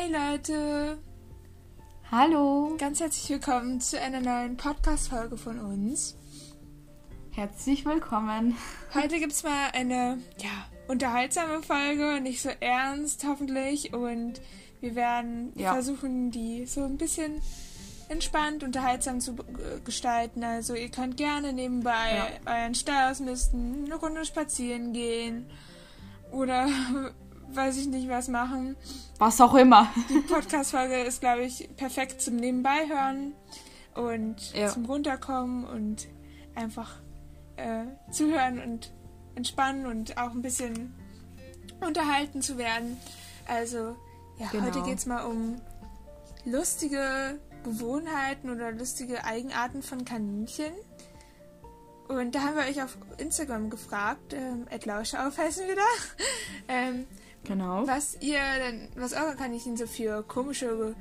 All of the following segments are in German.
Hey Leute! Hallo! Ganz herzlich willkommen zu einer neuen Podcast-Folge von uns. Herzlich willkommen! Heute gibt es mal eine ja, unterhaltsame Folge, nicht so ernst hoffentlich. Und wir werden ja. versuchen, die so ein bisschen entspannt, unterhaltsam zu gestalten. Also ihr könnt gerne nebenbei ja. euren Stall ausmisten, eine Runde spazieren gehen oder weiß ich nicht was machen. Was auch immer. Die Podcast-Folge ist, glaube ich, perfekt zum Nebenbei hören und ja. zum Runterkommen und einfach äh, zuhören und entspannen und auch ein bisschen unterhalten zu werden. Also, ja, genau. heute geht es mal um lustige Gewohnheiten oder lustige Eigenarten von Kaninchen. Und da haben wir euch auf Instagram gefragt, ähm, Lauschau heißen wir da, ähm, genau. was ihr denn, was eure Kaninchen so für komische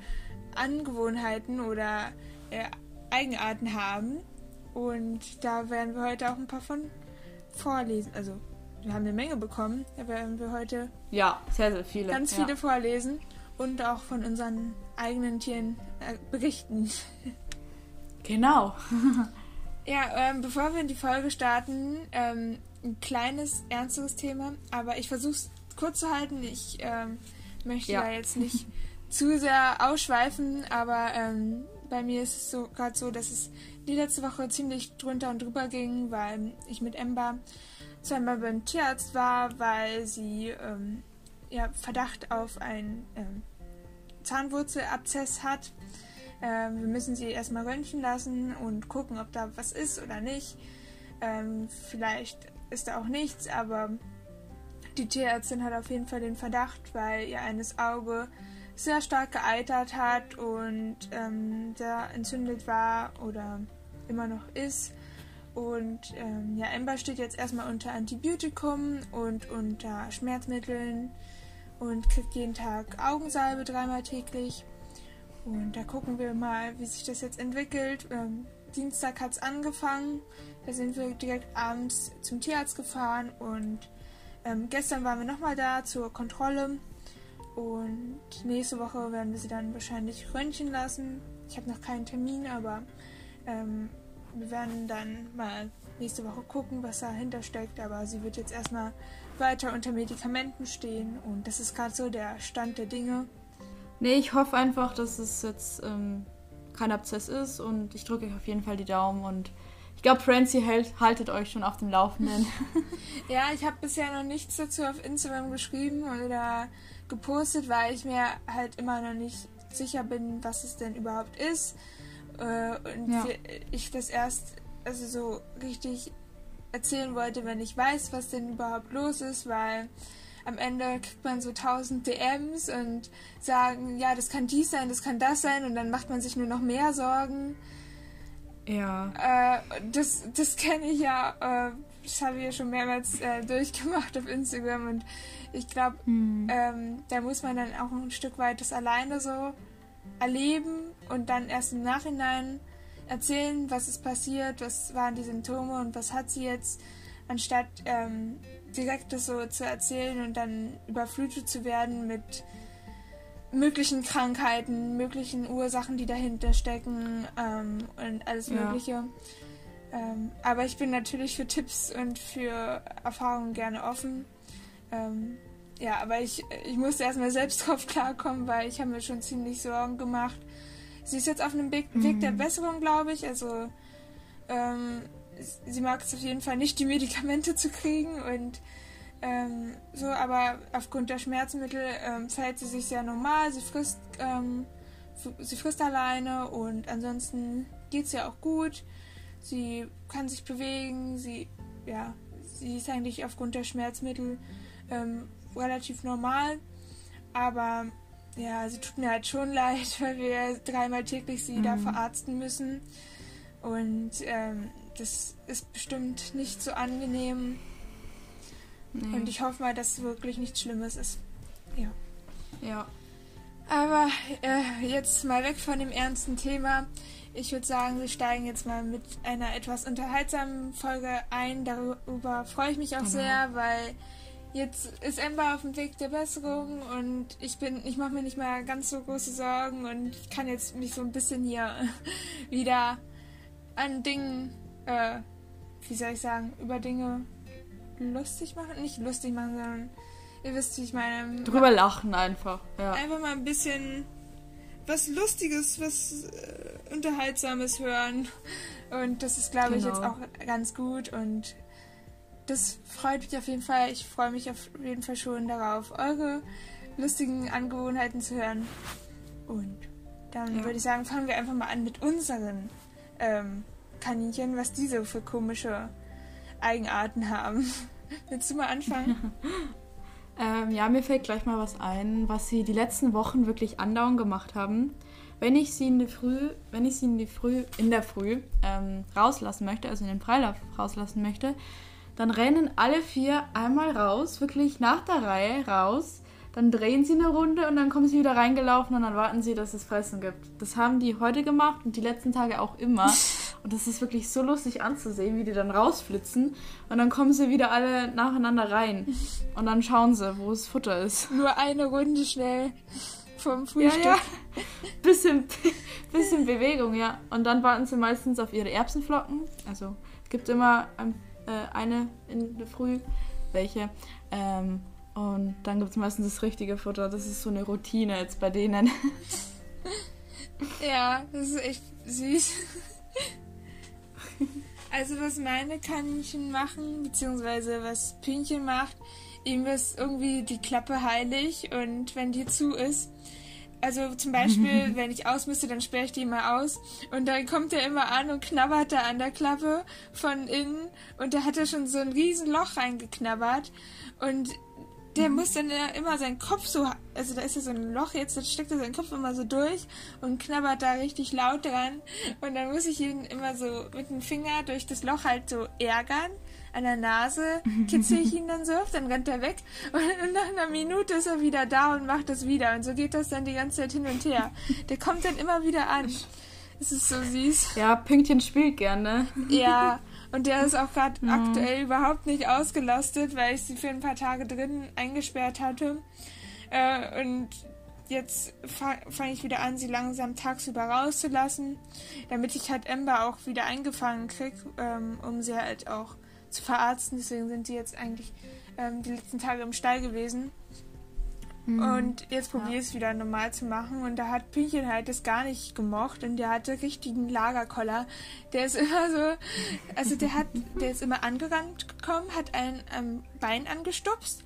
Angewohnheiten oder äh, Eigenarten haben. Und da werden wir heute auch ein paar von vorlesen. Also wir haben eine Menge bekommen, da werden wir heute ja sehr sehr viele ganz viele ja. vorlesen und auch von unseren eigenen Tieren äh, berichten. Genau. ja, ähm, bevor wir in die Folge starten, ähm, ein kleines, ernsteres Thema, aber ich versuche es kurz zu halten. Ich ähm, möchte ja. da jetzt nicht zu sehr ausschweifen, aber ähm, bei mir ist es so gerade so, dass es die letzte Woche ziemlich drunter und drüber ging, weil ich mit Ember zweimal beim Tierarzt war, weil sie ähm, ja, Verdacht auf ein ähm, Zahnwurzelabzess hat. Ähm, wir müssen sie erstmal röntgen lassen und gucken, ob da was ist oder nicht. Ähm, vielleicht ist da auch nichts, aber die Tierärztin hat auf jeden Fall den Verdacht, weil ihr eines Auge sehr stark geeitert hat und ähm, sehr entzündet war oder immer noch ist. Und ähm, ja, Ember steht jetzt erstmal unter Antibiotikum und unter Schmerzmitteln und kriegt jeden Tag Augensalbe dreimal täglich. Und da gucken wir mal, wie sich das jetzt entwickelt. Ähm, Dienstag hat es angefangen. Da sind wir direkt abends zum Tierarzt gefahren und ähm, gestern waren wir nochmal da zur Kontrolle. Und nächste Woche werden wir sie dann wahrscheinlich röntgen lassen. Ich habe noch keinen Termin, aber ähm, wir werden dann mal nächste Woche gucken, was dahinter steckt. Aber sie wird jetzt erstmal weiter unter Medikamenten stehen und das ist gerade so der Stand der Dinge. Nee, ich hoffe einfach, dass es jetzt ähm, kein Abzess ist und ich drücke euch auf jeden Fall die Daumen und ich glaube, Francie hält, haltet euch schon auf dem Laufenden. ja, ich habe bisher noch nichts dazu auf Instagram geschrieben oder gepostet, weil ich mir halt immer noch nicht sicher bin, was es denn überhaupt ist. Äh, und ja. ich das erst also so richtig erzählen wollte, wenn ich weiß, was denn überhaupt los ist, weil am Ende kriegt man so tausend DMs und sagen, ja, das kann dies sein, das kann das sein und dann macht man sich nur noch mehr Sorgen. Ja. Äh, das das kenne ich ja, äh, das habe ich ja schon mehrmals äh, durchgemacht auf Instagram und ich glaube, hm. ähm, da muss man dann auch ein Stück weit das alleine so erleben und dann erst im Nachhinein erzählen, was ist passiert, was waren die Symptome und was hat sie jetzt, anstatt ähm, direkt das so zu erzählen und dann überflutet zu werden mit möglichen Krankheiten, möglichen Ursachen, die dahinter stecken ähm, und alles Mögliche. Ja. Ähm, aber ich bin natürlich für Tipps und für Erfahrungen gerne offen. Ähm, ja, aber ich, ich musste erstmal selbst drauf klarkommen, weil ich habe mir schon ziemlich Sorgen gemacht, Sie ist jetzt auf einem Weg, mhm. der Besserung, glaube ich. Also ähm, sie mag es auf jeden Fall nicht, die Medikamente zu kriegen und ähm, so, aber aufgrund der Schmerzmittel ähm, verhält sie sich sehr normal. Sie frisst, ähm, sie frisst alleine und ansonsten geht es ja auch gut. Sie kann sich bewegen. Sie, ja, sie ist eigentlich aufgrund der Schmerzmittel ähm, relativ normal. Aber ja, sie tut mir halt schon leid, weil wir dreimal täglich sie mhm. da verarzten müssen. Und ähm, das ist bestimmt nicht so angenehm. Nee. Und ich hoffe mal, dass wirklich nichts Schlimmes ist. Ja. Ja. Aber äh, jetzt mal weg von dem ernsten Thema. Ich würde sagen, wir steigen jetzt mal mit einer etwas unterhaltsamen Folge ein. Darüber freue ich mich auch mhm. sehr, weil jetzt ist Ember auf dem Weg der Besserung und ich bin, ich mache mir nicht mehr ganz so große Sorgen und ich kann jetzt mich so ein bisschen hier wieder an Dingen, äh, wie soll ich sagen, über Dinge lustig machen, nicht lustig machen, sondern ihr wisst, wie ich meine. Drüber lachen einfach, ja. Einfach mal ein bisschen was Lustiges, was äh, Unterhaltsames hören und das ist, glaube genau. ich, jetzt genau. auch ganz gut und das freut mich auf jeden Fall. Ich freue mich auf jeden Fall schon darauf, eure lustigen Angewohnheiten zu hören. Und dann ja. würde ich sagen, fangen wir einfach mal an mit unseren ähm, Kaninchen, was diese für komische Eigenarten haben. Willst du mal anfangen? ähm, ja, mir fällt gleich mal was ein, was sie die letzten Wochen wirklich andauernd gemacht haben. Wenn ich sie in der Früh, wenn ich sie in, die Früh, in der Früh ähm, rauslassen möchte, also in den Freilauf rauslassen möchte, dann rennen alle vier einmal raus, wirklich nach der Reihe raus. Dann drehen sie eine Runde und dann kommen sie wieder reingelaufen und dann warten sie, dass es Fressen gibt. Das haben die heute gemacht und die letzten Tage auch immer. Und das ist wirklich so lustig anzusehen, wie die dann rausflitzen. Und dann kommen sie wieder alle nacheinander rein. Und dann schauen sie, wo das Futter ist. Nur eine Runde schnell vom Frühstück. Ja, ja. Bisschen, bisschen Bewegung, ja. Und dann warten sie meistens auf ihre Erbsenflocken. Also es gibt immer ein äh, eine in der Früh, welche. Ähm, und dann gibt es meistens das richtige Futter. Das ist so eine Routine jetzt bei denen. ja, das ist echt süß. Also was meine Kaninchen machen, beziehungsweise was Pünchen macht, ihm ist irgendwie die Klappe heilig und wenn die zu ist, also zum Beispiel, wenn ich aus müsste, dann sperre ich die immer aus. Und dann kommt er immer an und knabbert da an der Klappe von innen. Und da hat er schon so ein riesen Loch reingeknabbert. Und der mhm. muss dann immer seinen Kopf so, also da ist ja so ein Loch jetzt, da steckt er seinen Kopf immer so durch und knabbert da richtig laut dran. Und dann muss ich ihn immer so mit dem Finger durch das Loch halt so ärgern an der Nase, kitzel ich ihn dann so, dann rennt er weg und nach einer Minute ist er wieder da und macht das wieder. Und so geht das dann die ganze Zeit hin und her. Der kommt dann immer wieder an. Es ist so süß. Ja, Pünktchen spielt gerne. Ja, und der ist auch gerade mhm. aktuell überhaupt nicht ausgelastet, weil ich sie für ein paar Tage drin eingesperrt hatte. Äh, und jetzt fange ich wieder an, sie langsam tagsüber rauszulassen, damit ich halt Ember auch wieder eingefangen kriege, ähm, um sie halt auch zu verarzten. Deswegen sind die jetzt eigentlich ähm, die letzten Tage im Stall gewesen. Mhm. Und jetzt probiere ich es wieder normal zu machen. Und da hat Pünchen halt das gar nicht gemocht. Und der hatte richtigen Lagerkoller. Der ist immer so, also der hat, der ist immer angerannt gekommen, hat ein ähm, Bein angestupst.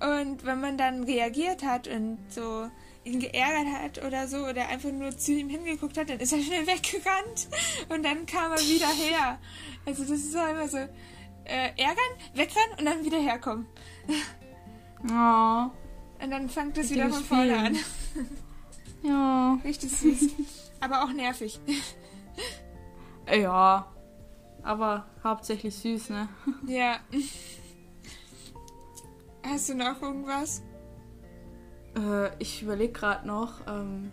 Und wenn man dann reagiert hat und so ihn geärgert hat oder so oder einfach nur zu ihm hingeguckt hat, dann ist er schnell weggerannt und dann kam er wieder her. Also das ist halt immer so, äh, ärgern, wegrennen und dann wieder herkommen. Oh. Und dann fängt es wieder von vorne an. Ja. Richtig süß. Aber auch nervig. Ja. Aber hauptsächlich süß, ne? Ja. Hast du noch irgendwas? Äh, ich überlege gerade noch. Ähm,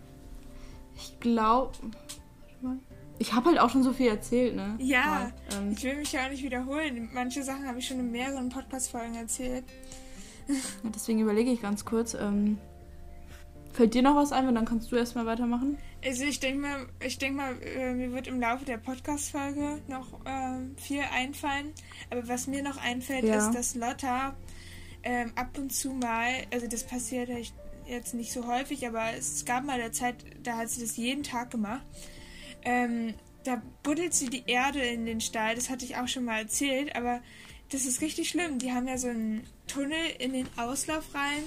ich glaube. Ich habe halt auch schon so viel erzählt, ne? Ja, Mal, ähm, ich will mich ja auch nicht wiederholen. Manche Sachen habe ich schon in mehreren Podcast-Folgen erzählt. Ja, deswegen überlege ich ganz kurz. Ähm, fällt dir noch was ein und dann kannst du erstmal weitermachen? Also ich denke mal, ich denke mal, äh, mir wird im Laufe der Podcast-Folge noch äh, viel einfallen. Aber was mir noch einfällt, ja. ist, dass Lotta ähm, ab und zu mal, also das passiert jetzt nicht so häufig, aber es gab mal eine Zeit, da hat sie das jeden Tag gemacht ähm, da buddelt sie die Erde in den Stall. Das hatte ich auch schon mal erzählt, aber das ist richtig schlimm. Die haben ja so einen Tunnel in den Auslauf rein,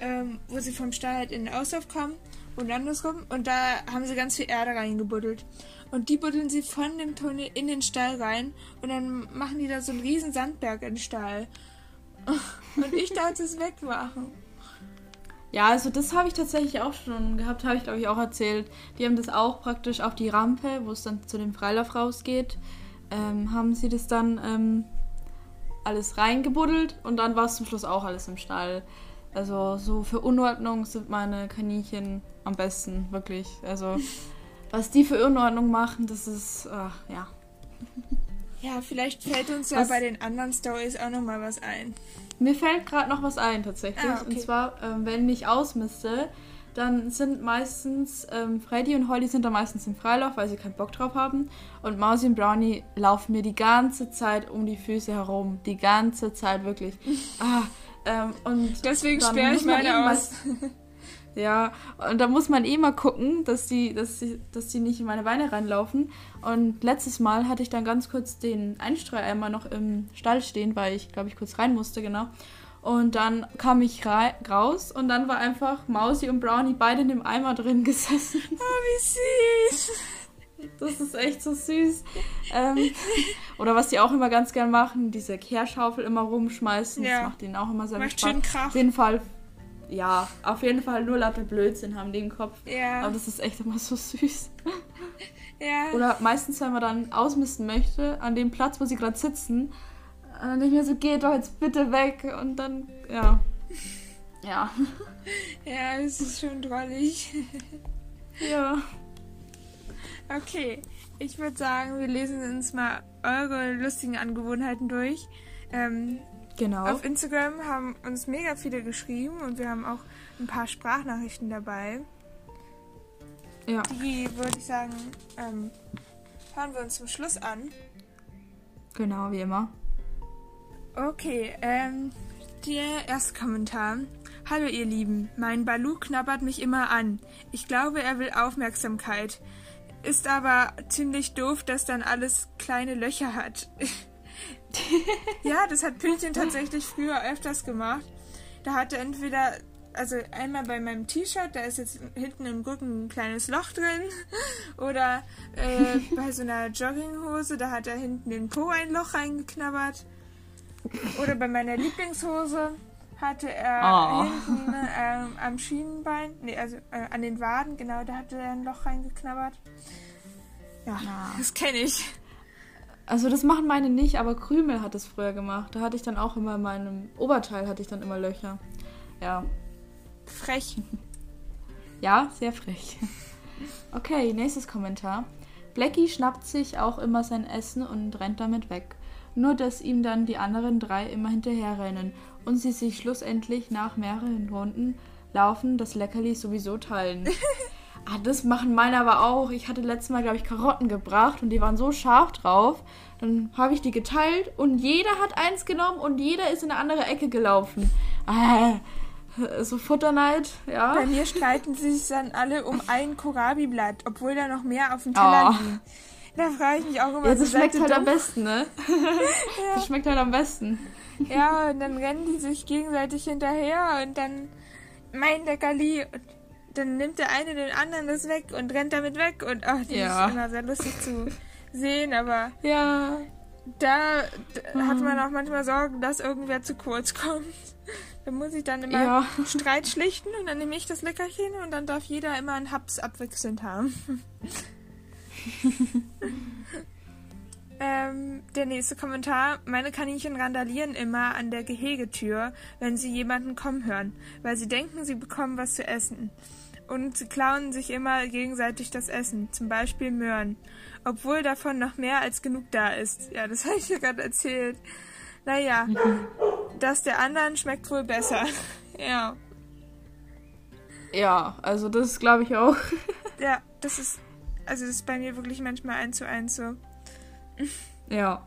ähm, wo sie vom Stall halt in den Auslauf kommen und andersrum. Und da haben sie ganz viel Erde reingebuddelt. Und die buddeln sie von dem Tunnel in den Stall rein und dann machen die da so einen riesen Sandberg in den Stall. Und ich darf es wegmachen. Ja, also das habe ich tatsächlich auch schon gehabt, habe ich glaube ich auch erzählt. Die haben das auch praktisch auf die Rampe, wo es dann zu dem Freilauf rausgeht, ähm, haben sie das dann ähm, alles reingebuddelt und dann war es zum Schluss auch alles im Stall. Also so für Unordnung sind meine Kaninchen am besten, wirklich. Also was die für Unordnung machen, das ist, ach, ja. Ja, vielleicht fällt uns ja was? bei den anderen Stories auch nochmal was ein. Mir fällt gerade noch was ein tatsächlich. Ah, okay. Und zwar, ähm, wenn ich ausmiste, dann sind meistens, ähm, Freddy und Holly sind da meistens im Freilauf, weil sie keinen Bock drauf haben. Und Mausi und Brownie laufen mir die ganze Zeit um die Füße herum. Die ganze Zeit, wirklich. Ah, ähm, und Deswegen sperre ich meine aus. Ja, und da muss man eh mal gucken, dass die, dass die, dass die nicht in meine Beine reinlaufen. Und letztes Mal hatte ich dann ganz kurz den Einstreueimer noch im Stall stehen, weil ich, glaube ich, kurz rein musste, genau. Und dann kam ich raus und dann war einfach Mausi und Brownie beide in dem Eimer drin gesessen. Oh, wie süß! Das ist echt so süß. Ähm, oder was die auch immer ganz gern machen, diese Kehrschaufel immer rumschmeißen. Ja. Das macht ihnen auch immer sehr macht Spaß. Schön Krach. Auf jeden Fall ja, auf jeden Fall nur lauter Blödsinn haben die im Kopf. Ja. Aber das ist echt immer so süß. Ja. Oder meistens, wenn man dann ausmisten möchte, an dem Platz, wo sie gerade sitzen, dann nicht mehr so, geht doch jetzt bitte weg. Und dann, ja. Ja. Ja, es ist schon drollig. Ja. Okay, ich würde sagen, wir lesen uns mal eure lustigen Angewohnheiten durch. Ähm, Genau. Auf Instagram haben uns mega viele geschrieben und wir haben auch ein paar Sprachnachrichten dabei. Ja. Die würde ich sagen, ähm, hören wir uns zum Schluss an. Genau, wie immer. Okay, ähm, der erste Kommentar. Hallo ihr Lieben, mein Balu knabbert mich immer an. Ich glaube, er will Aufmerksamkeit. Ist aber ziemlich doof, dass dann alles kleine Löcher hat. ja, das hat Pünktchen tatsächlich früher öfters gemacht. Da hatte entweder, also einmal bei meinem T-Shirt, da ist jetzt hinten im Rücken ein kleines Loch drin. Oder äh, bei so einer Jogginghose, da hat er hinten in den Po ein Loch reingeknabbert. Oder bei meiner Lieblingshose hatte er oh. hinten ähm, am Schienenbein, nee, also äh, an den Waden, genau, da hatte er ein Loch reingeknabbert. Ja, ja. das kenne ich. Also das machen meine nicht, aber Krümel hat es früher gemacht. Da hatte ich dann auch immer in meinem Oberteil hatte ich dann immer Löcher. Ja. Frech. Ja, sehr frech. Okay, nächstes Kommentar. Blackie schnappt sich auch immer sein Essen und rennt damit weg. Nur dass ihm dann die anderen drei immer hinterherrennen und sie sich schlussendlich nach mehreren Runden laufen das Leckerli sowieso teilen. Ah, das machen meine aber auch. Ich hatte letztes Mal, glaube ich, Karotten gebracht und die waren so scharf drauf. Dann habe ich die geteilt und jeder hat eins genommen und jeder ist in eine andere Ecke gelaufen. Ah, so Futterneid, ja. Bei mir streiten sich dann alle um ein Kohlrabi-Blatt, obwohl da noch mehr auf dem Teller oh. liegen. Da frage ich mich auch immer. Ja, das schmeckt halt dumm. am besten, ne? ja. Das schmeckt halt am besten. Ja, und dann rennen die sich gegenseitig hinterher und dann mein Leckerli dann nimmt der eine den anderen das weg und rennt damit weg und ach, die ja. ist immer sehr lustig zu sehen, aber ja. Da, da mhm. hat man auch manchmal Sorgen, dass irgendwer zu kurz kommt. Da muss ich dann immer ja. Streit schlichten und dann nehme ich das Leckerchen und dann darf jeder immer einen Haps abwechselnd haben. ähm, der nächste Kommentar. Meine Kaninchen randalieren immer an der Gehegetür, wenn sie jemanden kommen hören, weil sie denken, sie bekommen was zu essen und sie klauen sich immer gegenseitig das Essen, zum Beispiel Möhren, obwohl davon noch mehr als genug da ist. Ja, das habe ich ja gerade erzählt. Naja, das der anderen schmeckt wohl besser. ja. Ja, also das glaube ich auch. ja, das ist, also das ist bei mir wirklich manchmal eins zu eins so. ja.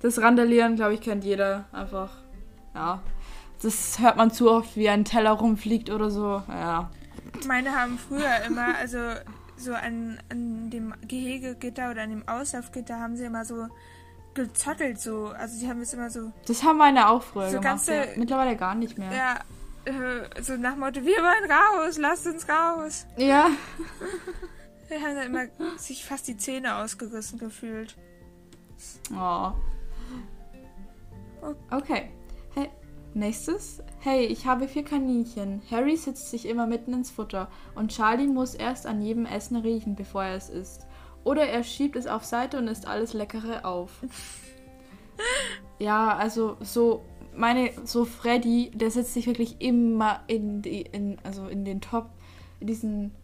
Das Randalieren, glaube ich, kennt jeder einfach. Ja. Das hört man zu oft, wie ein Teller rumfliegt oder so. Ja. Meine haben früher immer, also so an, an dem Gehegegitter oder an dem Auslaufgitter haben sie immer so gezottelt so. Also sie haben es immer so. Das haben meine auch früher so gemacht. Ganze, ja. Mittlerweile gar nicht mehr. Ja, äh, so nach Motto, wir wollen raus, lasst uns raus. Ja. Wir haben dann immer sich fast die Zähne ausgerissen gefühlt. Oh. Okay. Hey, nächstes. Hey, ich habe vier Kaninchen. Harry sitzt sich immer mitten ins Futter und Charlie muss erst an jedem Essen riechen, bevor er es isst. Oder er schiebt es auf Seite und isst alles Leckere auf. ja, also so meine so Freddy, der setzt sich wirklich immer in die in also in den Top in diesen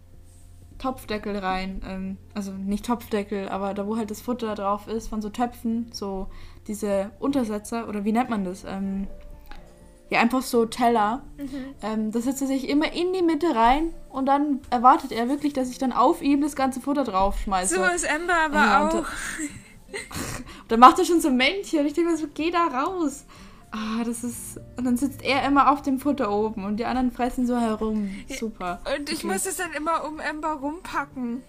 Topfdeckel rein. Ähm, also nicht Topfdeckel, aber da wo halt das Futter drauf ist von so Töpfen, so diese Untersetzer oder wie nennt man das? Ähm, ja einfach so Teller. Mhm. Ähm, das setzt er sich immer in die Mitte rein und dann erwartet er wirklich, dass ich dann auf ihm das ganze Futter draufschmeiße. So ist Ember aber ja, auch. dann macht er schon so Männchen und ich denke mir so, geh da raus. Ah, das ist. Und dann sitzt er immer auf dem Futter oben und die anderen fressen so herum. Super. Und ich okay. muss es dann immer um Ember rumpacken.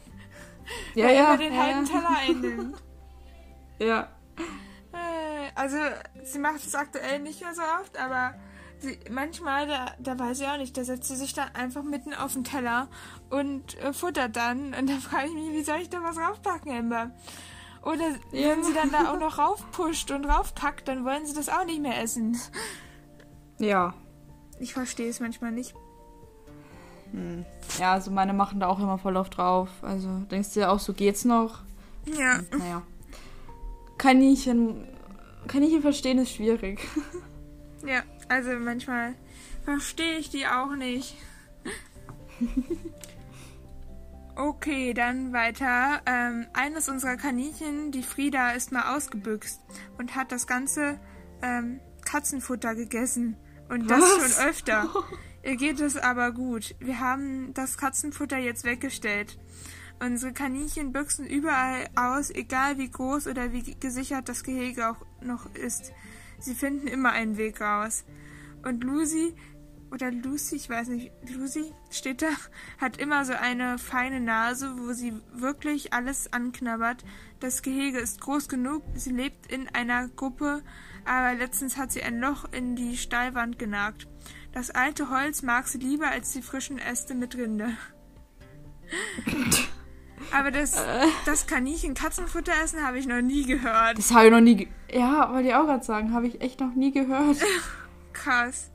Ja, weil ja. Er den ja, halben ja. Teller einnimmt. ja. Äh, also, sie macht es aktuell nicht mehr so oft, aber sie, manchmal, da, da weiß ich auch nicht, da setzt sie sich dann einfach mitten auf den Teller und äh, futtert dann. Und dann frage ich mich, wie soll ich da was raufpacken, Ember? Oder ja. wenn sie dann da auch noch raufpusht und raufpackt, dann wollen sie das auch nicht mehr essen. Ja. Ich verstehe es manchmal nicht. Hm. Ja, also meine machen da auch immer voll oft drauf. Also denkst du ja auch, so geht's noch? Ja. Hm, naja. Kaninchen, Kaninchen verstehen ist schwierig. Ja, also manchmal verstehe ich die auch nicht. Okay, dann weiter. Ähm, eines unserer Kaninchen, die Frieda, ist mal ausgebüxt und hat das ganze ähm, Katzenfutter gegessen. Und das Was? schon öfter. Ihr geht es aber gut. Wir haben das Katzenfutter jetzt weggestellt. Unsere Kaninchen büchsen überall aus, egal wie groß oder wie gesichert das Gehege auch noch ist. Sie finden immer einen Weg raus. Und Lucy oder Lucy, ich weiß nicht, Lucy steht da, hat immer so eine feine Nase, wo sie wirklich alles anknabbert. Das Gehege ist groß genug, sie lebt in einer Gruppe, aber letztens hat sie ein Loch in die Stallwand genagt. Das alte Holz mag sie lieber als die frischen Äste mit Rinde. Aber das, das Kaninchen Katzenfutter essen habe ich noch nie gehört. Das habe ich noch nie. Ge ja, wollte ich auch gerade sagen, habe ich echt noch nie gehört. Krass.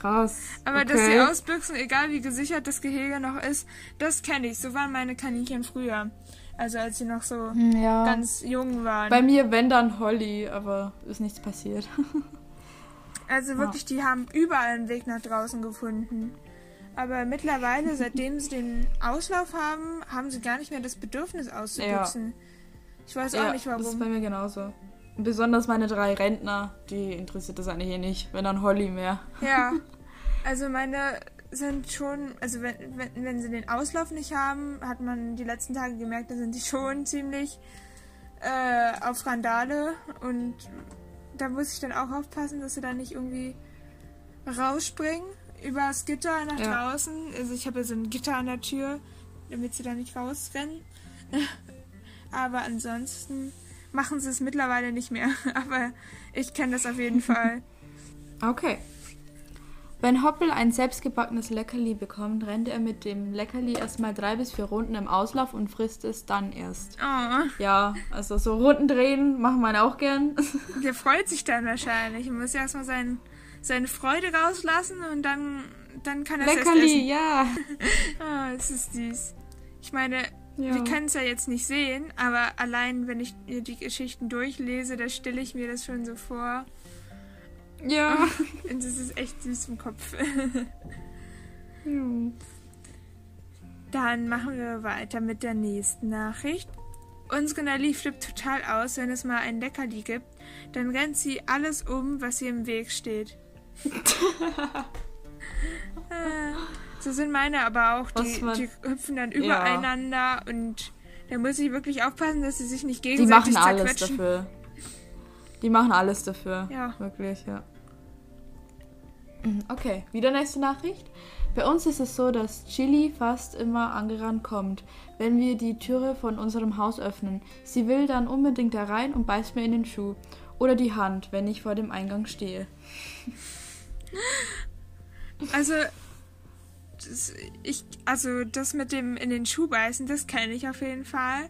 Krass. Aber okay. dass sie ausbüchsen, egal wie gesichert das Gehege noch ist, das kenne ich. So waren meine Kaninchen früher. Also als sie noch so hm, ja. ganz jung waren. Bei mir, wenn dann Holly, aber ist nichts passiert. also wirklich, ja. die haben überall einen Weg nach draußen gefunden. Aber mittlerweile, seitdem sie den Auslauf haben, haben sie gar nicht mehr das Bedürfnis auszubüchsen. Ja. Ich weiß auch nicht warum. Das ist bei mir genauso. Besonders meine drei Rentner, die interessiert das eigentlich eh nicht, wenn dann Holly mehr. Ja. Also meine sind schon, also wenn, wenn, wenn sie den Auslauf nicht haben, hat man die letzten Tage gemerkt, da sind sie schon ziemlich äh, auf Randale und da muss ich dann auch aufpassen, dass sie dann nicht irgendwie rausspringen übers Gitter nach ja. draußen. Also ich habe ja so ein Gitter an der Tür, damit sie da nicht rausrennen. Aber ansonsten machen sie es mittlerweile nicht mehr. Aber ich kenne das auf jeden Fall. Okay. Wenn Hoppel ein selbstgebackenes Leckerli bekommt, rennt er mit dem Leckerli erstmal drei bis vier Runden im Auslauf und frisst es dann erst. Oh. Ja, also so Runden drehen machen wir auch gern. Der freut sich dann wahrscheinlich. Er muss ja erstmal sein, seine Freude rauslassen und dann, dann kann er es Leckerli, ja. oh, es ist süß. Ich meine, ja. Wir können es ja jetzt nicht sehen, aber allein, wenn ich mir die Geschichten durchlese, da stelle ich mir das schon so vor. Ja. Und es ist echt süß im Kopf. ja. Dann machen wir weiter mit der nächsten Nachricht. Unsere Nelly flippt total aus, wenn es mal ein Leckerli gibt. Dann rennt sie alles um, was ihr im Weg steht. so sind meine aber auch. Die, die hüpfen dann übereinander ja. und da muss ich wirklich aufpassen, dass sie sich nicht gegenseitig Die machen alles dafür. Die machen alles dafür. Ja. Wirklich, ja. Okay, wieder nächste Nachricht. Bei uns ist es so, dass Chili fast immer angerannt kommt, wenn wir die Türe von unserem Haus öffnen. Sie will dann unbedingt da rein und beißt mir in den Schuh. Oder die Hand, wenn ich vor dem Eingang stehe. Also, ich, also das mit dem in den Schuh beißen, das kenne ich auf jeden Fall.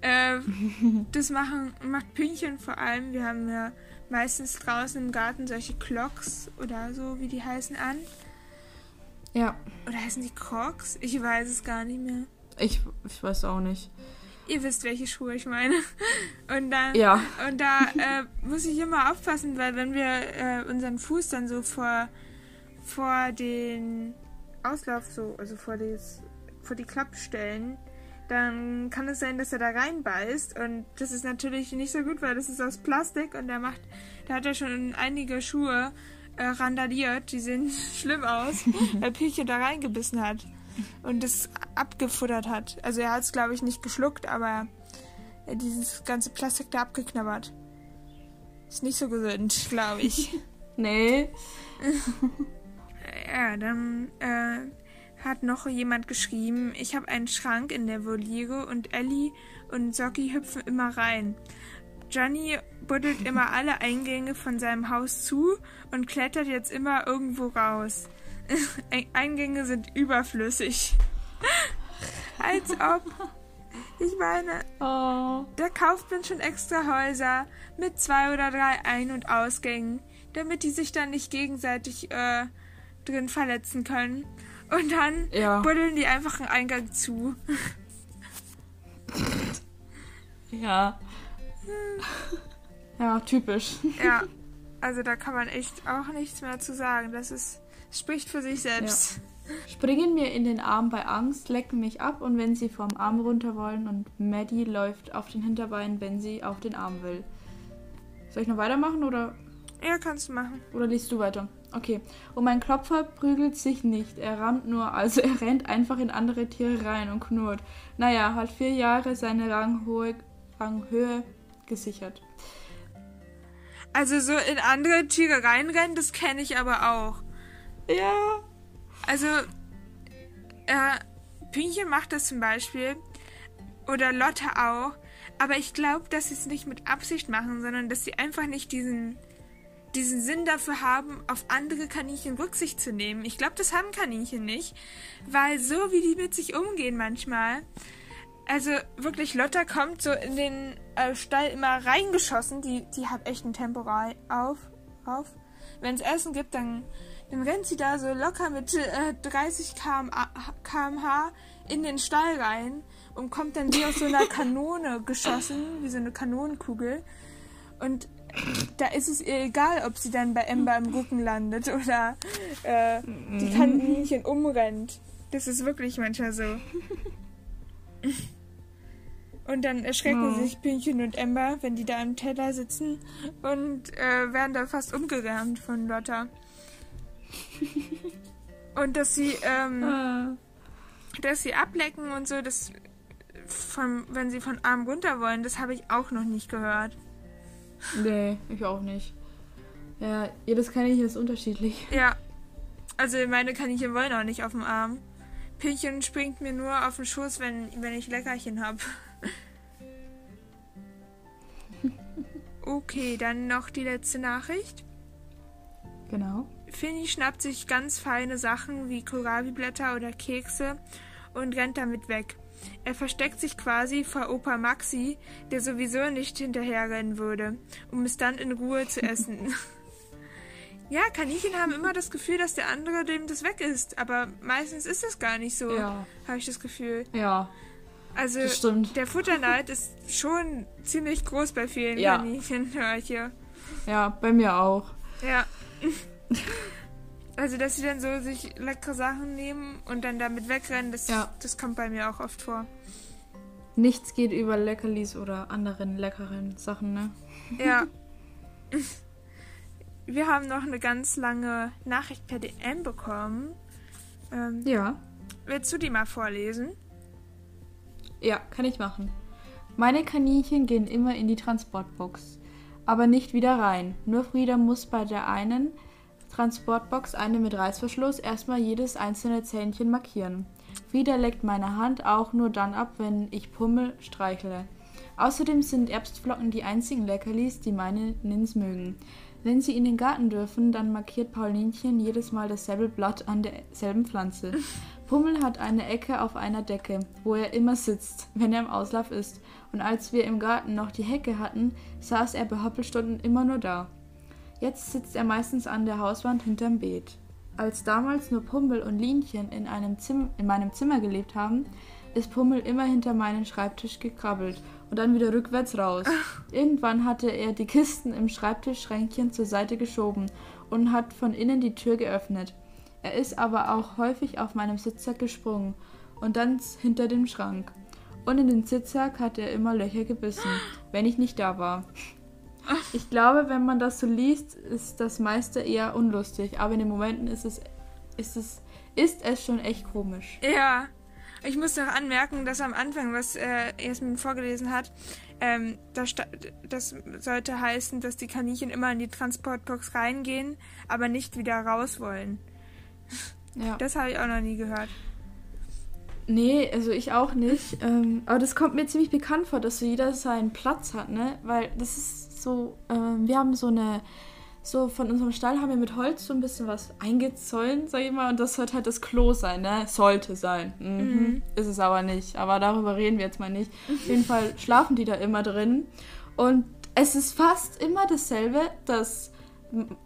Äh, das machen, macht Pünchen vor allem. Wir haben ja meistens draußen im Garten solche Clocks oder so, wie die heißen, an. Ja. Oder heißen die Crocs? Ich weiß es gar nicht mehr. Ich, ich weiß auch nicht. Ihr wisst, welche Schuhe ich meine. Und dann, ja. und da äh, muss ich immer aufpassen, weil wenn wir äh, unseren Fuß dann so vor, vor den Auslauf so, also vor, des, vor die Klappstellen, dann kann es sein, dass er da reinbeißt. Und das ist natürlich nicht so gut, weil das ist aus Plastik und der macht, da hat er schon einige Schuhe äh, randaliert. Die sehen schlimm aus, weil Pilche da reingebissen hat und es abgefuttert hat. Also er hat es, glaube ich, nicht geschluckt, aber er dieses ganze Plastik da abgeknabbert. Ist nicht so gesund, glaube ich. nee. Ja, dann äh, hat noch jemand geschrieben, ich habe einen Schrank in der Voliere und Ellie und Socki hüpfen immer rein. Johnny buddelt immer alle Eingänge von seinem Haus zu und klettert jetzt immer irgendwo raus. Eingänge sind überflüssig. Als ob. Ich meine, oh. da kauft man schon extra Häuser mit zwei oder drei Ein- und Ausgängen, damit die sich dann nicht gegenseitig äh, drin verletzen können. Und dann ja. buddeln die einfach einen Eingang zu. ja. Ja, typisch. Ja, also da kann man echt auch nichts mehr zu sagen. Das ist, spricht für sich selbst. Ja. Springen mir in den Arm bei Angst, lecken mich ab und wenn sie vom Arm runter wollen und Maddie läuft auf den Hinterbeinen, wenn sie auf den Arm will. Soll ich noch weitermachen oder? Ja, kannst du machen. Oder liest du weiter? Okay. Und mein Klopfer prügelt sich nicht. Er rammt nur, also er rennt einfach in andere Tiere rein und knurrt. Naja, hat vier Jahre seine Ranghohe, Ranghöhe gesichert. Also so in andere Tiere reinrennen, das kenne ich aber auch. Ja. Also, äh, Pünchen macht das zum Beispiel. Oder Lotte auch. Aber ich glaube, dass sie es nicht mit Absicht machen, sondern dass sie einfach nicht diesen, diesen Sinn dafür haben, auf andere Kaninchen Rücksicht zu nehmen. Ich glaube, das haben Kaninchen nicht. Weil so wie die mit sich umgehen manchmal, also wirklich, Lotta kommt so in den äh, Stall immer reingeschossen. Die, die hat echt ein Tempo auf. auf. Wenn es Essen gibt, dann, dann rennt sie da so locker mit äh, 30 km/h in den Stall rein und kommt dann wie aus so einer Kanone geschossen, wie so eine Kanonenkugel. Und da ist es ihr egal, ob sie dann bei Ember im Rücken landet oder äh, die Kaninchen umrennt. Das ist wirklich manchmal so. Und dann erschrecken oh. sich Pinchen und Ember, wenn die da am Teller sitzen und äh, werden da fast umgerammt von Lotta. und dass sie, ähm, ah. dass sie ablecken und so, das von, wenn sie von Arm runter wollen, das habe ich auch noch nicht gehört. Nee, ich auch nicht. Ja, jedes Kaninchen ist unterschiedlich. Ja. Also meine Kaninchen wollen auch nicht auf dem Arm. Pinchen springt mir nur auf den Schoß, wenn, wenn ich Leckerchen habe. Okay, dann noch die letzte Nachricht. Genau. Finny schnappt sich ganz feine Sachen wie Kohlrabi-Blätter oder Kekse und rennt damit weg. Er versteckt sich quasi vor Opa Maxi, der sowieso nicht hinterherrennen würde, um es dann in Ruhe zu essen. ja, Kaninchen haben immer das Gefühl, dass der andere dem das weg ist, aber meistens ist es gar nicht so, ja. habe ich das Gefühl. Ja. Also der Futterneid ist schon ziemlich groß bei vielen ja. Kaninchen, höre ich hier. Ja, bei mir auch. Ja. Also, dass sie dann so sich leckere Sachen nehmen und dann damit wegrennen, das, ja. das kommt bei mir auch oft vor. Nichts geht über Leckerlis oder anderen leckeren Sachen, ne? Ja. Wir haben noch eine ganz lange Nachricht per DM bekommen. Ähm, ja. Willst du die mal vorlesen? Ja, kann ich machen. Meine Kaninchen gehen immer in die Transportbox, aber nicht wieder rein. Nur Frieda muss bei der einen Transportbox, eine mit Reißverschluss, erstmal jedes einzelne Zähnchen markieren. Frieda leckt meine Hand auch nur dann ab, wenn ich Pummel streichle. Außerdem sind Erbstflocken die einzigen Leckerlis, die meine Nins mögen. Wenn sie in den Garten dürfen, dann markiert Paulinchen jedes Mal dasselbe Blatt an derselben Pflanze. Pummel hat eine Ecke auf einer Decke, wo er immer sitzt, wenn er im Auslauf ist. Und als wir im Garten noch die Hecke hatten, saß er bei Hoppelstunden immer nur da. Jetzt sitzt er meistens an der Hauswand hinterm Beet. Als damals nur Pummel und Linchen in, in meinem Zimmer gelebt haben, ist Pummel immer hinter meinen Schreibtisch gekrabbelt und dann wieder rückwärts raus. Irgendwann hatte er die Kisten im Schreibtischschränkchen zur Seite geschoben und hat von innen die Tür geöffnet. Er ist aber auch häufig auf meinem Sitzsack gesprungen und dann hinter dem Schrank. Und in den Sitzsack hat er immer Löcher gebissen, wenn ich nicht da war. Ich glaube, wenn man das so liest, ist das meiste eher unlustig. Aber in den Momenten ist es, ist es, ist es schon echt komisch. Ja. Ich muss noch anmerken, dass am Anfang, was äh, Jasmin vorgelesen hat, ähm, das, das sollte heißen, dass die Kaninchen immer in die Transportbox reingehen, aber nicht wieder raus wollen. Ja. Das habe ich auch noch nie gehört. Nee, also ich auch nicht. Ähm, aber das kommt mir ziemlich bekannt vor, dass so jeder seinen Platz hat, ne? Weil das ist so, ähm, wir haben so eine, so von unserem Stall haben wir mit Holz so ein bisschen was eingezäunt, sag ich mal, und das sollte halt das Klo sein, ne? Sollte sein. Mhm. Mhm. Ist es aber nicht. Aber darüber reden wir jetzt mal nicht. Auf jeden Fall schlafen die da immer drin. Und es ist fast immer dasselbe, dass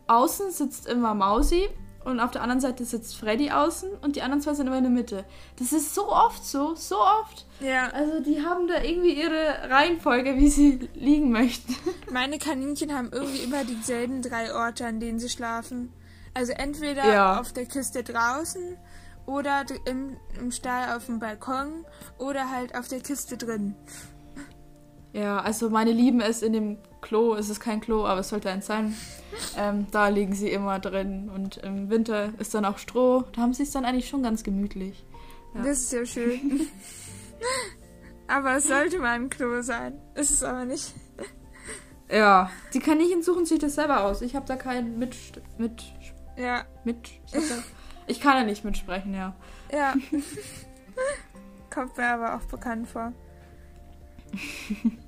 außen sitzt immer Mausi und auf der anderen Seite sitzt Freddy außen und die anderen zwei sind immer in der Mitte. Das ist so oft so, so oft. Ja. Also die haben da irgendwie ihre Reihenfolge, wie sie liegen möchten. Meine Kaninchen haben irgendwie immer dieselben drei Orte, an denen sie schlafen. Also entweder ja. auf der Kiste draußen oder im, im Stall auf dem Balkon oder halt auf der Kiste drin. Ja, also meine lieben es in dem Klo. Es ist kein Klo, aber es sollte eins sein. Ähm, da liegen sie immer drin. Und im Winter ist dann auch Stroh. Da haben sie es dann eigentlich schon ganz gemütlich. Ja. Das ist ja schön. aber es sollte mal ein Klo sein. Ist es aber nicht. Ja, die Kaninchen suchen sich das selber aus. Ich habe da keinen mit mit ja mit ich kann ja nicht mitsprechen, ja. Ja. Kommt mir aber auch bekannt vor.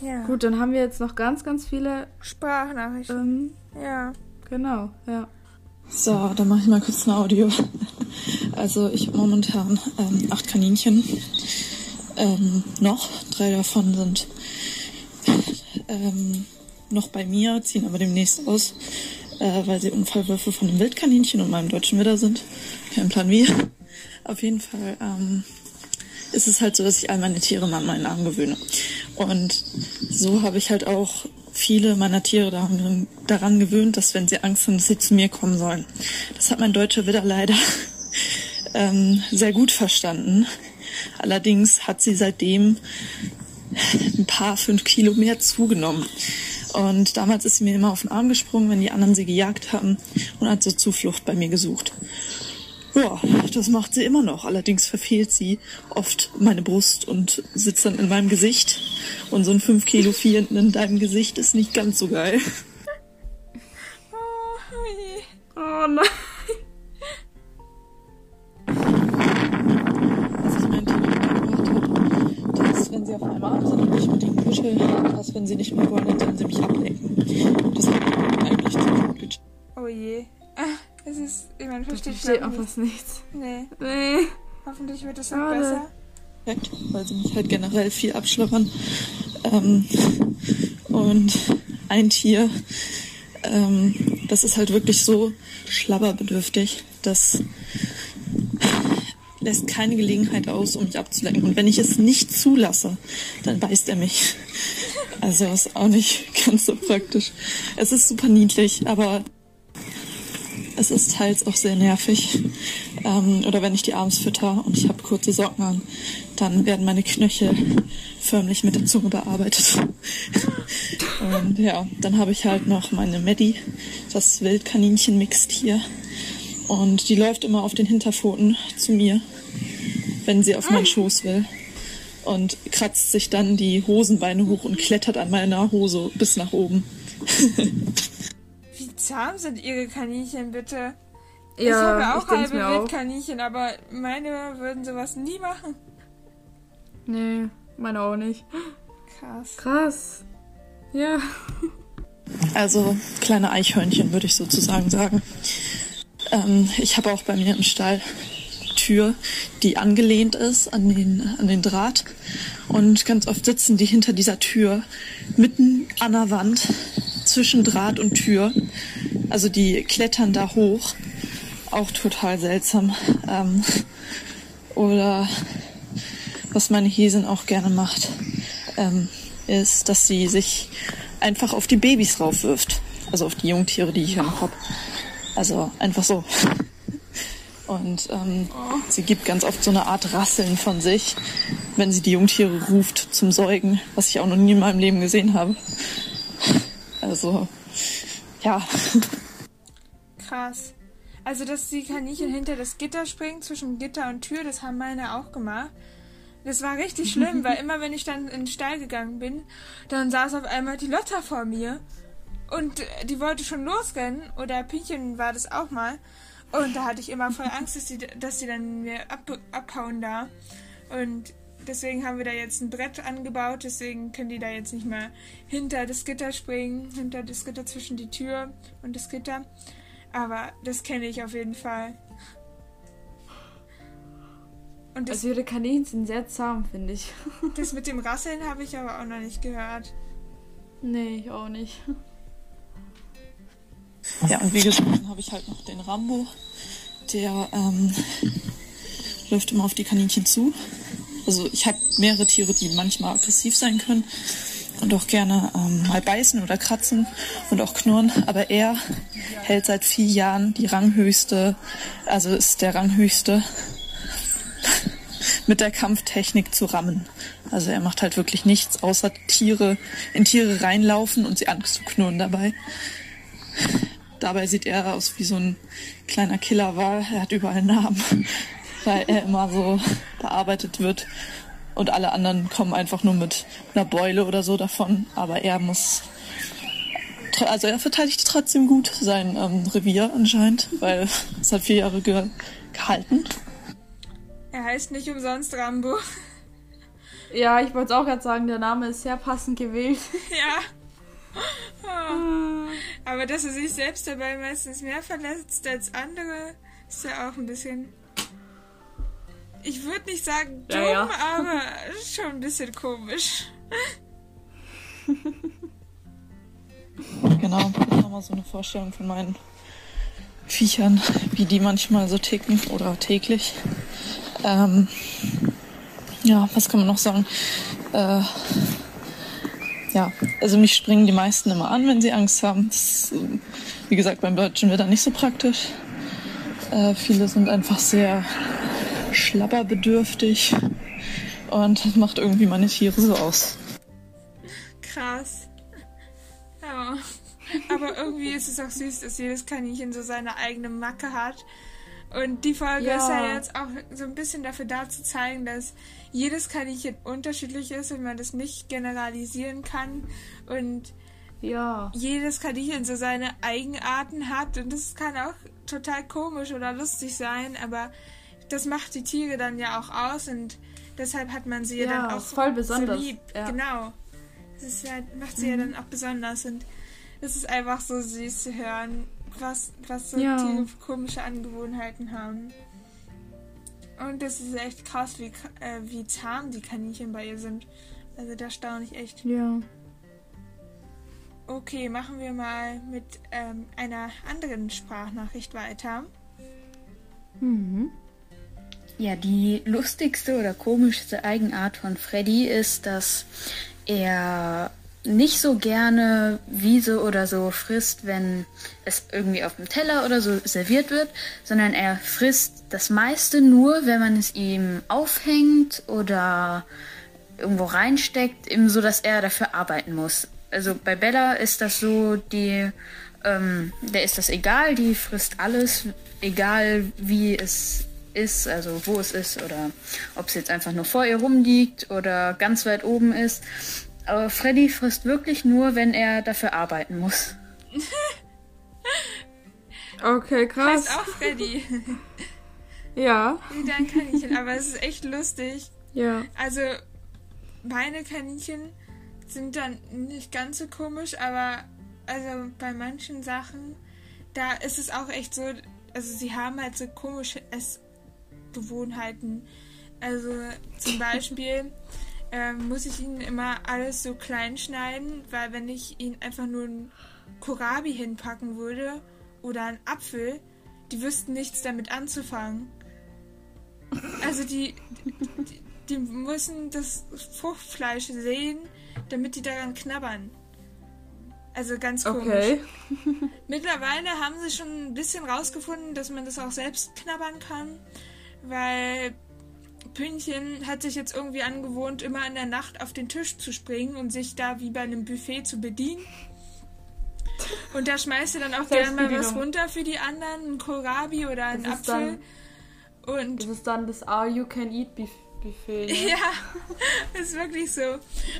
Ja. Gut, dann haben wir jetzt noch ganz, ganz viele Sprachnachrichten. Ähm, ja. Genau, ja. So, dann mache ich mal kurz ein Audio. Also ich habe momentan ähm, acht Kaninchen. Ähm, noch. Drei davon sind ähm, noch bei mir, ziehen aber demnächst aus, äh, weil sie Unfallwürfe von dem Wildkaninchen und meinem deutschen Widder sind. Kein Plan wie. Auf jeden Fall ähm, ist es halt so, dass ich all meine Tiere mal an meinen Arm gewöhne. Und so habe ich halt auch viele meiner Tiere daran, daran gewöhnt, dass wenn sie Angst haben, dass sie zu mir kommen sollen. Das hat mein deutscher Widder leider ähm, sehr gut verstanden. Allerdings hat sie seitdem ein paar fünf Kilo mehr zugenommen. Und damals ist sie mir immer auf den Arm gesprungen, wenn die anderen sie gejagt haben und hat so Zuflucht bei mir gesucht. Ja, das macht sie immer noch. Allerdings verfehlt sie oft meine Brust und sitzt dann in meinem Gesicht. Und so ein 5 Kilo Vieh in deinem Gesicht ist nicht ganz so geil. Oh, oh nein. Wenn sie auf einmal und ich mit ihnen kuscheln, dass wenn sie nicht mehr wollen, dann sie mich ablenken. Meine, verstehe ich verstehe auch was nichts. Nee. Nee. Hoffentlich wird es noch besser. Weil sie mich halt generell viel abschlappern. Ähm, und ein Tier, ähm, das ist halt wirklich so schlabberbedürftig, das lässt keine Gelegenheit aus, um mich abzulenken. Und wenn ich es nicht zulasse, dann beißt er mich. Also ist auch nicht ganz so praktisch. Es ist super niedlich, aber es ist teils auch sehr nervig. Ähm, oder wenn ich die abends fütter und ich habe kurze Socken an, dann werden meine Knöchel förmlich mit der Zunge bearbeitet. und ja, dann habe ich halt noch meine Maddie, das Wildkaninchen-Mixtier. Und die läuft immer auf den Hinterpfoten zu mir, wenn sie auf meinen Schoß will. Und kratzt sich dann die Hosenbeine hoch und klettert an meiner Hose bis nach oben. zahm sind ihre Kaninchen, bitte? Ja, ich habe auch halbe Wildkaninchen, aber meine würden sowas nie machen. Nee, meine auch nicht. Krass. Krass. Ja. Also kleine Eichhörnchen, würde ich sozusagen sagen. Ähm, ich habe auch bei mir im Stall Tür, die angelehnt ist an den, an den Draht. Und ganz oft sitzen die hinter dieser Tür mitten an der Wand zwischen Draht und Tür. Also die klettern da hoch. Auch total seltsam. Ähm, oder was meine Häsin auch gerne macht, ähm, ist, dass sie sich einfach auf die Babys raufwirft. Also auf die Jungtiere, die ich hier noch habe. Also einfach so. Und ähm, sie gibt ganz oft so eine Art Rasseln von sich, wenn sie die Jungtiere ruft zum Säugen, was ich auch noch nie in meinem Leben gesehen habe. Also, ja. Krass. Also, dass die Kaninchen hinter das Gitter springen, zwischen Gitter und Tür, das haben meine auch gemacht. Das war richtig schlimm, weil immer wenn ich dann in den Stall gegangen bin, dann saß auf einmal die Lotta vor mir. Und die wollte schon losrennen. Oder Pinchen war das auch mal. Und da hatte ich immer voll Angst, dass die, dass die dann mir ab, abhauen da. Und deswegen haben wir da jetzt ein Brett angebaut. Deswegen können die da jetzt nicht mehr hinter das Gitter springen. Hinter das Gitter zwischen die Tür und das Gitter. Aber das kenne ich auf jeden Fall. Und das, also ihre Kaninchen sind sehr zahm, finde ich. das mit dem Rasseln habe ich aber auch noch nicht gehört. Nee, ich auch nicht. Ja, und wie gesagt, dann habe ich halt noch den Rambo. Der ähm, läuft immer auf die Kaninchen zu. Also ich habe mehrere Tiere, die manchmal aggressiv sein können und auch gerne ähm, mal beißen oder kratzen und auch knurren. Aber er hält seit vier Jahren die Ranghöchste, also ist der Ranghöchste mit der Kampftechnik zu rammen. Also er macht halt wirklich nichts, außer Tiere in Tiere reinlaufen und sie anzuknurren dabei. Dabei sieht er aus wie so ein kleiner Killerwal. Er hat überall Namen, weil er immer so bearbeitet wird. Und alle anderen kommen einfach nur mit einer Beule oder so davon. Aber er muss also er verteidigt trotzdem gut sein ähm, Revier anscheinend, weil es hat vier Jahre ge gehalten. Er heißt nicht umsonst Rambo. Ja, ich wollte es auch gerade sagen, der Name ist sehr passend gewählt. Ja. Oh. Aber dass er sich selbst dabei meistens mehr verletzt als andere, ist ja auch ein bisschen. Ich würde nicht sagen dumm, ja, ja. aber schon ein bisschen komisch. Genau, nochmal so eine Vorstellung von meinen Viechern, wie die manchmal so ticken oder täglich. Ähm, ja, was kann man noch sagen? Äh, ja, also mich springen die meisten immer an, wenn sie Angst haben. Das ist, wie gesagt, beim Deutschen wird nicht so praktisch. Äh, viele sind einfach sehr schlabberbedürftig und das macht irgendwie meine Tiere so aus. Krass. Ja. Aber irgendwie ist es auch süß, dass jedes Kaninchen so seine eigene Macke hat und die Folge ja. ist ja jetzt auch so ein bisschen dafür da zu zeigen, dass jedes Kaninchen unterschiedlich ist und man das nicht generalisieren kann. Und ja. jedes Kaninchen so seine Eigenarten hat. Und das kann auch total komisch oder lustig sein, aber das macht die Tiere dann ja auch aus und deshalb hat man sie ja, dann auch voll besonders. so lieb. Ja. Genau. Das ja, macht sie mhm. ja dann auch besonders und es ist einfach so süß zu hören, was, was so ja. Tiere für komische Angewohnheiten haben. Und das ist echt krass, wie, äh, wie zahm die Kaninchen bei ihr sind. Also da staune ich echt. Ja. Okay, machen wir mal mit ähm, einer anderen Sprachnachricht weiter. Mhm. Ja, die lustigste oder komischste Eigenart von Freddy ist, dass er nicht so gerne Wiese oder so frisst, wenn es irgendwie auf dem Teller oder so serviert wird, sondern er frisst das meiste nur, wenn man es ihm aufhängt oder irgendwo reinsteckt, eben so, dass er dafür arbeiten muss. Also bei Bella ist das so, die, ähm, der ist das egal, die frisst alles, egal wie es ist, also wo es ist oder ob es jetzt einfach nur vor ihr rumliegt oder ganz weit oben ist. Aber Freddy frisst wirklich nur, wenn er dafür arbeiten muss. okay, krass. Heißt auch Freddy. ja. Wie dein Kaninchen, aber es ist echt lustig. Ja. Also, meine Kaninchen sind dann nicht ganz so komisch, aber also bei manchen Sachen, da ist es auch echt so, also sie haben halt so komische Essgewohnheiten. Also zum Beispiel ähm, muss ich ihnen immer alles so klein schneiden, weil wenn ich ihnen einfach nur ein Kohlrabi hinpacken würde oder einen Apfel, die wüssten nichts damit anzufangen. Also die, die, die müssen das Fruchtfleisch sehen, damit die daran knabbern. Also ganz komisch. Okay. Mittlerweile haben sie schon ein bisschen rausgefunden, dass man das auch selbst knabbern kann, weil Pünchen hat sich jetzt irgendwie angewohnt, immer in der Nacht auf den Tisch zu springen und sich da wie bei einem Buffet zu bedienen. Und da schmeißt er dann auch gerne mal was runter für die anderen, ein Kohlrabi oder ein Apfel. Dann, und das ist dann das All You Can Eat Buffet. Buffet. Ne? Ja, ist wirklich so.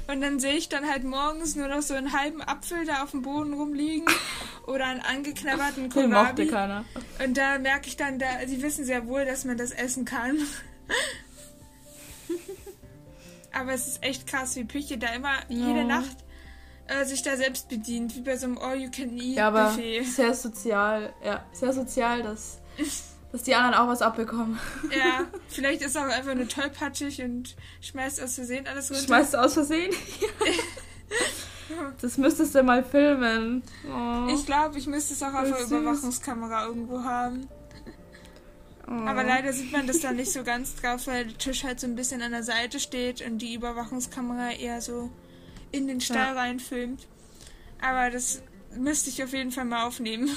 Und dann sehe ich dann halt morgens nur noch so einen halben Apfel da auf dem Boden rumliegen oder einen angeknabberten Kohlrabi. keiner. Und da merke ich dann, da, sie wissen sehr wohl, dass man das essen kann. Aber es ist echt krass, wie Püche da immer ja. jede Nacht äh, sich da selbst bedient, wie bei so einem All-You-Can-Eat-Buffet. Ja, aber sehr sozial, ja, sehr sozial, dass dass die anderen auch was abbekommen. Ja, vielleicht ist er auch einfach nur tollpatschig und schmeißt aus Versehen alles runter. Schmeißt aus Versehen? das müsstest du mal filmen. Oh. Ich glaube, ich müsste es auch auf der Überwachungskamera irgendwo haben. Oh. Aber leider sieht man das da nicht so ganz drauf, weil der Tisch halt so ein bisschen an der Seite steht und die Überwachungskamera eher so in den Stall ja. reinfilmt. Aber das müsste ich auf jeden Fall mal aufnehmen.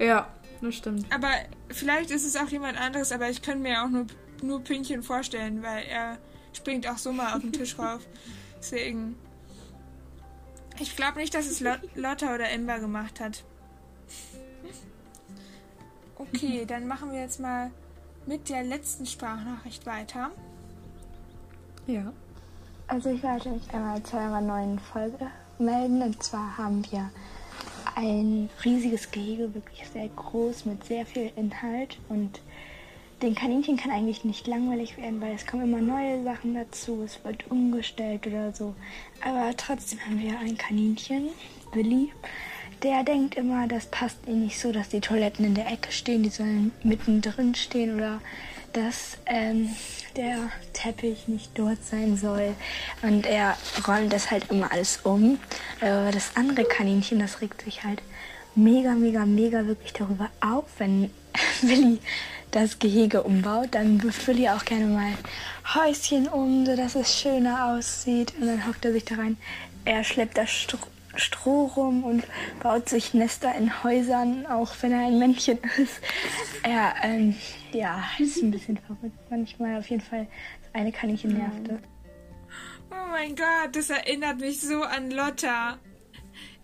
Ja, das stimmt. Aber vielleicht ist es auch jemand anderes, aber ich kann mir auch nur, nur Pünktchen vorstellen, weil er springt auch so mal auf den Tisch rauf. Deswegen. Ich glaube nicht, dass es Lotta oder Ember gemacht hat. Okay, dann machen wir jetzt mal mit der letzten Sprachnachricht weiter. Ja. Also ich wollte mich einmal zu einer neuen Folge melden. Und zwar haben wir ein riesiges Gehege, wirklich sehr groß, mit sehr viel Inhalt. Und den Kaninchen kann eigentlich nicht langweilig werden, weil es kommen immer neue Sachen dazu, es wird umgestellt oder so. Aber trotzdem haben wir ein Kaninchen, Willi. Der denkt immer, das passt ihm nicht so, dass die Toiletten in der Ecke stehen, die sollen mittendrin stehen oder dass ähm, der Teppich nicht dort sein soll. Und er räumt das halt immer alles um. Aber das andere Kaninchen, das regt sich halt mega, mega, mega wirklich darüber auf, wenn Willi das Gehege umbaut. Dann wirft Willi auch gerne mal Häuschen um, sodass es schöner aussieht. Und dann hockt er sich da rein. Er schleppt das Stroh Stroh rum und baut sich Nester in Häusern, auch wenn er ein Männchen ist. Er, ähm, ja, ist ein bisschen verrückt manchmal. Auf jeden Fall, das eine Kaninchen nervte. Oh mein Gott, das erinnert mich so an Lotta.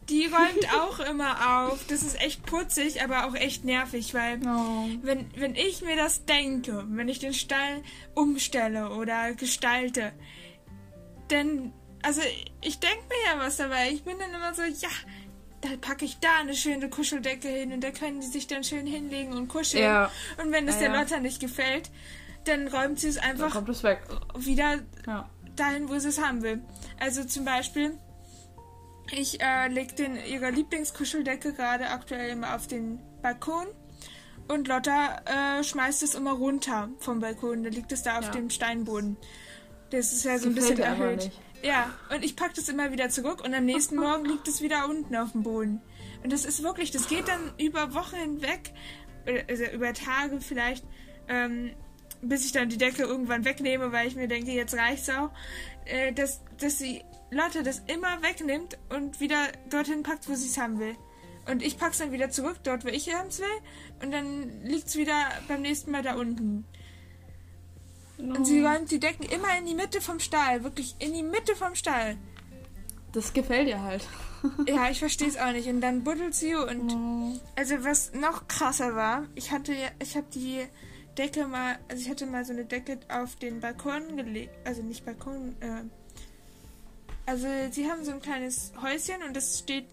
Die räumt auch immer auf. Das ist echt putzig, aber auch echt nervig, weil oh. wenn, wenn ich mir das denke, wenn ich den Stall umstelle oder gestalte, dann also ich denke mir ja was dabei. Ich bin dann immer so, ja, da packe ich da eine schöne Kuscheldecke hin und da können die sich dann schön hinlegen und kuscheln. Ja. Und wenn es ja, der. Lotta nicht gefällt, dann räumt sie es einfach es wieder ja. dahin, wo sie es haben will. Also zum Beispiel, ich äh, lege den ihre Lieblingskuscheldecke gerade aktuell immer auf den Balkon. Und Lotta äh, schmeißt es immer runter vom Balkon. Da liegt es da auf dem Steinboden. Das ist ja so ein bisschen erhöht. Ja, und ich packe das immer wieder zurück und am nächsten Morgen liegt es wieder unten auf dem Boden. Und das ist wirklich, das geht dann über Wochen hinweg, also über Tage vielleicht, ähm, bis ich dann die Decke irgendwann wegnehme, weil ich mir denke, jetzt reicht's auch, äh, dass, dass die Lotte das immer wegnimmt und wieder dorthin packt, wo sie es haben will. Und ich pack's dann wieder zurück, dort, wo ich es will, und dann liegt's wieder beim nächsten Mal da unten. Und sie räumt die Decken immer in die Mitte vom Stall. Wirklich in die Mitte vom Stall. Das gefällt ihr halt. ja, ich verstehe es auch nicht. Und dann buddelt sie und. Oh. Also, was noch krasser war, ich hatte, ich habe die Decke mal, also ich hatte mal so eine Decke auf den Balkon gelegt. Also nicht Balkon, äh, also sie haben so ein kleines Häuschen und das steht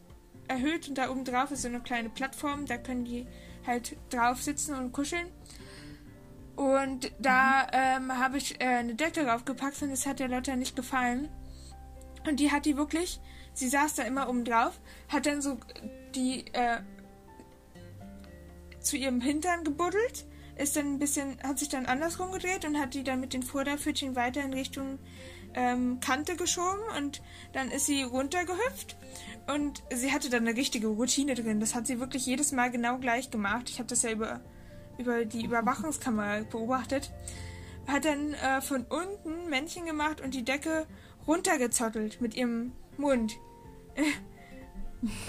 erhöht und da oben drauf ist so eine kleine Plattform, da können die halt drauf sitzen und kuscheln. Und da ähm, habe ich äh, eine Decke draufgepackt und das hat der Lotta nicht gefallen. Und die hat die wirklich, sie saß da immer oben drauf, hat dann so die äh, zu ihrem Hintern gebuddelt, ist dann ein bisschen, hat sich dann andersrum gedreht und hat die dann mit den Vorderpfötchen weiter in Richtung ähm, Kante geschoben und dann ist sie runtergehüpft und sie hatte dann eine richtige Routine drin. Das hat sie wirklich jedes Mal genau gleich gemacht. Ich habe das ja über über die Überwachungskamera beobachtet, hat dann äh, von unten Männchen gemacht und die Decke runtergezottelt mit ihrem Mund.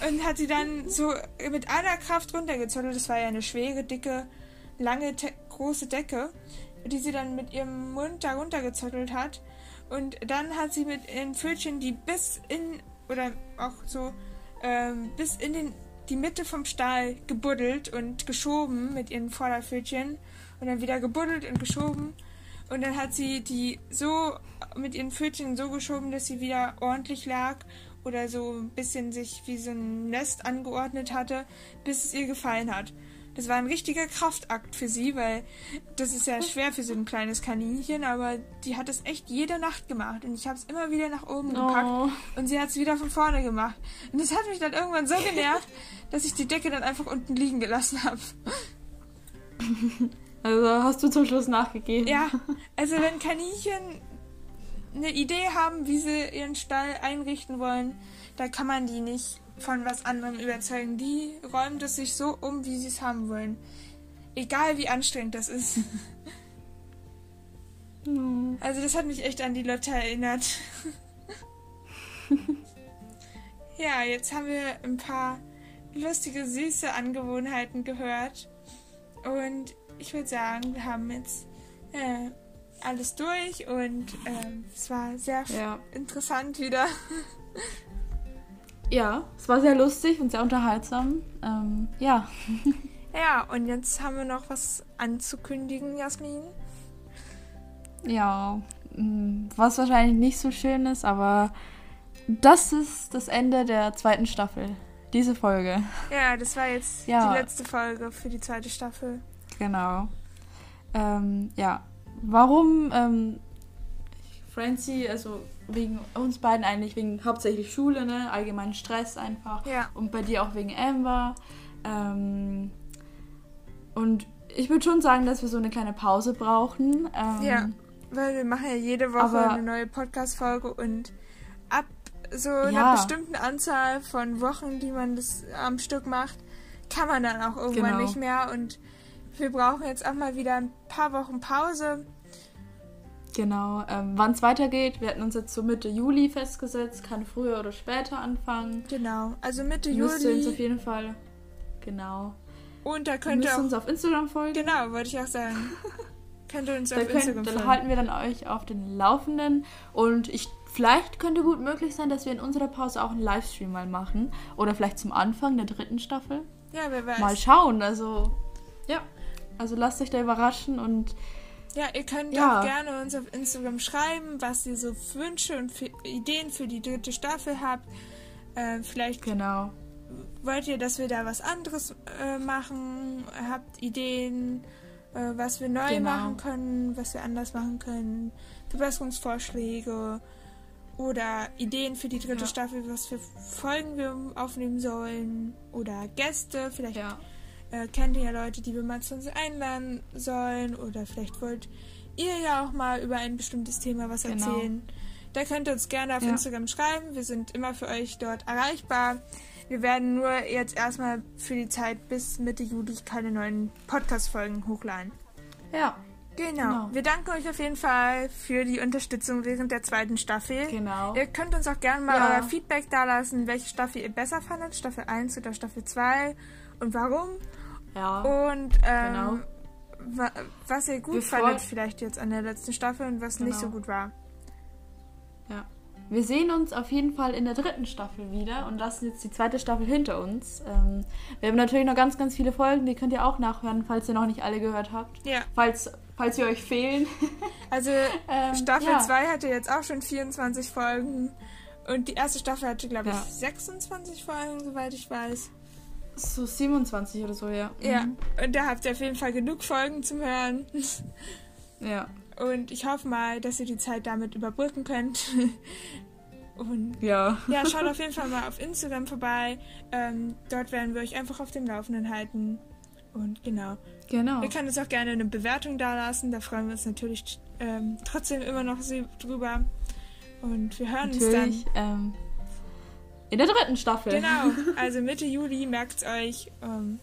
und hat sie dann so mit aller Kraft runtergezottelt. Das war ja eine schwere, dicke, lange, große Decke, die sie dann mit ihrem Mund da runtergezottelt hat. Und dann hat sie mit ihren Pfötchen, die bis in, oder auch so, ähm, bis in den, die Mitte vom Stall gebuddelt und geschoben mit ihren Vorderpfötchen. Und dann wieder gebuddelt und geschoben. Und dann hat sie die so mit ihren Pfötchen so geschoben, dass sie wieder ordentlich lag oder so ein bisschen sich wie so ein Nest angeordnet hatte, bis es ihr gefallen hat. Das war ein richtiger Kraftakt für sie, weil das ist ja schwer für so ein kleines Kaninchen, aber die hat es echt jede Nacht gemacht und ich habe es immer wieder nach oben gepackt oh. und sie hat es wieder von vorne gemacht. Und das hat mich dann irgendwann so genervt, dass ich die Decke dann einfach unten liegen gelassen habe. Also hast du zum Schluss nachgegeben. Ja, also wenn Kaninchen eine Idee haben, wie sie ihren Stall einrichten wollen, da kann man die nicht von was anderem überzeugen. Die räumen es sich so um, wie sie es haben wollen. Egal wie anstrengend das ist. Also das hat mich echt an die Lotte erinnert. ja, jetzt haben wir ein paar lustige, süße Angewohnheiten gehört. Und ich würde sagen, wir haben jetzt äh, alles durch und ähm, es war sehr ja. interessant wieder. Ja, es war sehr lustig und sehr unterhaltsam. Ähm, ja. Ja, und jetzt haben wir noch was anzukündigen, Jasmin. Ja, mm, was wahrscheinlich nicht so schön ist, aber das ist das Ende der zweiten Staffel. Diese Folge. Ja, das war jetzt ja. die letzte Folge für die zweite Staffel. Genau. Ähm, ja. Warum ähm, Francie, also wegen uns beiden eigentlich, wegen hauptsächlich Schule, ne? Allgemeinen Stress einfach. Ja. Und bei dir auch wegen Amber. Ähm, und ich würde schon sagen, dass wir so eine kleine Pause brauchen. Ähm, ja, weil wir machen ja jede Woche eine neue Podcast-Folge und ab so ja. einer bestimmten Anzahl von Wochen, die man das am Stück macht, kann man dann auch irgendwann genau. nicht mehr und wir brauchen jetzt auch mal wieder ein paar Wochen Pause. Genau. Ähm, Wann es weitergeht, wir hatten uns jetzt so Mitte Juli festgesetzt, kann früher oder später anfangen. Genau, also Mitte Juli. Müsst ihr uns auf jeden Fall. Genau. Und da könnt ihr auch, uns auf Instagram folgen. Genau, wollte ich auch sagen. könnt ihr uns auf könnt, Instagram folgen. Dann halten wir dann euch auf den Laufenden. Und ich, vielleicht könnte gut möglich sein, dass wir in unserer Pause auch einen Livestream mal machen. Oder vielleicht zum Anfang der dritten Staffel. Ja, wer weiß. Mal schauen. Also, ja. Also lasst euch da überraschen und ja, ihr könnt ja. auch gerne uns auf Instagram schreiben, was ihr so Wünsche und für Ideen für die dritte Staffel habt. Äh, vielleicht genau. wollt ihr, dass wir da was anderes äh, machen? Habt Ideen, äh, was wir neu genau. machen können, was wir anders machen können? Verbesserungsvorschläge oder Ideen für die dritte ja. Staffel, was für Folgen wir aufnehmen sollen oder Gäste, vielleicht ja äh, kennt ihr ja Leute, die wir mal zu uns einladen sollen oder vielleicht wollt ihr ja auch mal über ein bestimmtes Thema was genau. erzählen. Da könnt ihr uns gerne auf ja. Instagram schreiben. Wir sind immer für euch dort erreichbar. Wir werden nur jetzt erstmal für die Zeit bis Mitte Juli keine neuen Podcast-Folgen hochladen. Ja. Genau. genau. Wir danken euch auf jeden Fall für die Unterstützung während der zweiten Staffel. Genau. Ihr könnt uns auch gerne mal ja. euer Feedback dalassen, welche Staffel ihr besser fandet, Staffel 1 oder Staffel 2 und warum. Ja. Und ähm, genau. wa was ihr gut Wir fandet vielleicht jetzt an der letzten Staffel und was genau. nicht so gut war. Ja. Wir sehen uns auf jeden Fall in der dritten Staffel wieder und lassen jetzt die zweite Staffel hinter uns. Ähm, wir haben natürlich noch ganz, ganz viele Folgen, die könnt ihr auch nachhören, falls ihr noch nicht alle gehört habt. Ja. Falls, falls wir euch fehlen. Also ähm, Staffel 2 ja. hatte jetzt auch schon 24 Folgen und die erste Staffel hatte, glaube ich, ja. 26 Folgen, soweit ich weiß. So 27 oder so, ja. Ja, mhm. und da habt ihr auf jeden Fall genug Folgen zum Hören. Ja. Und ich hoffe mal, dass ihr die Zeit damit überbrücken könnt. Und ja. Ja, schaut auf jeden Fall mal auf Instagram vorbei. Ähm, dort werden wir euch einfach auf dem Laufenden halten. Und genau. Genau. Ihr könnt uns auch gerne eine Bewertung dalassen. Da freuen wir uns natürlich ähm, trotzdem immer noch drüber. Und wir hören natürlich, uns dann. Ähm, in der dritten Staffel. Genau, also Mitte Juli, merkt's euch. Ähm,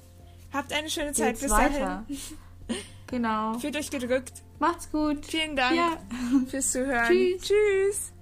habt eine schöne Zeit Geht's bis weiter. dahin. Genau. Fühlt euch gedrückt. Macht's gut. Vielen Dank ja. fürs Zuhören. Tschüss. Tschüss.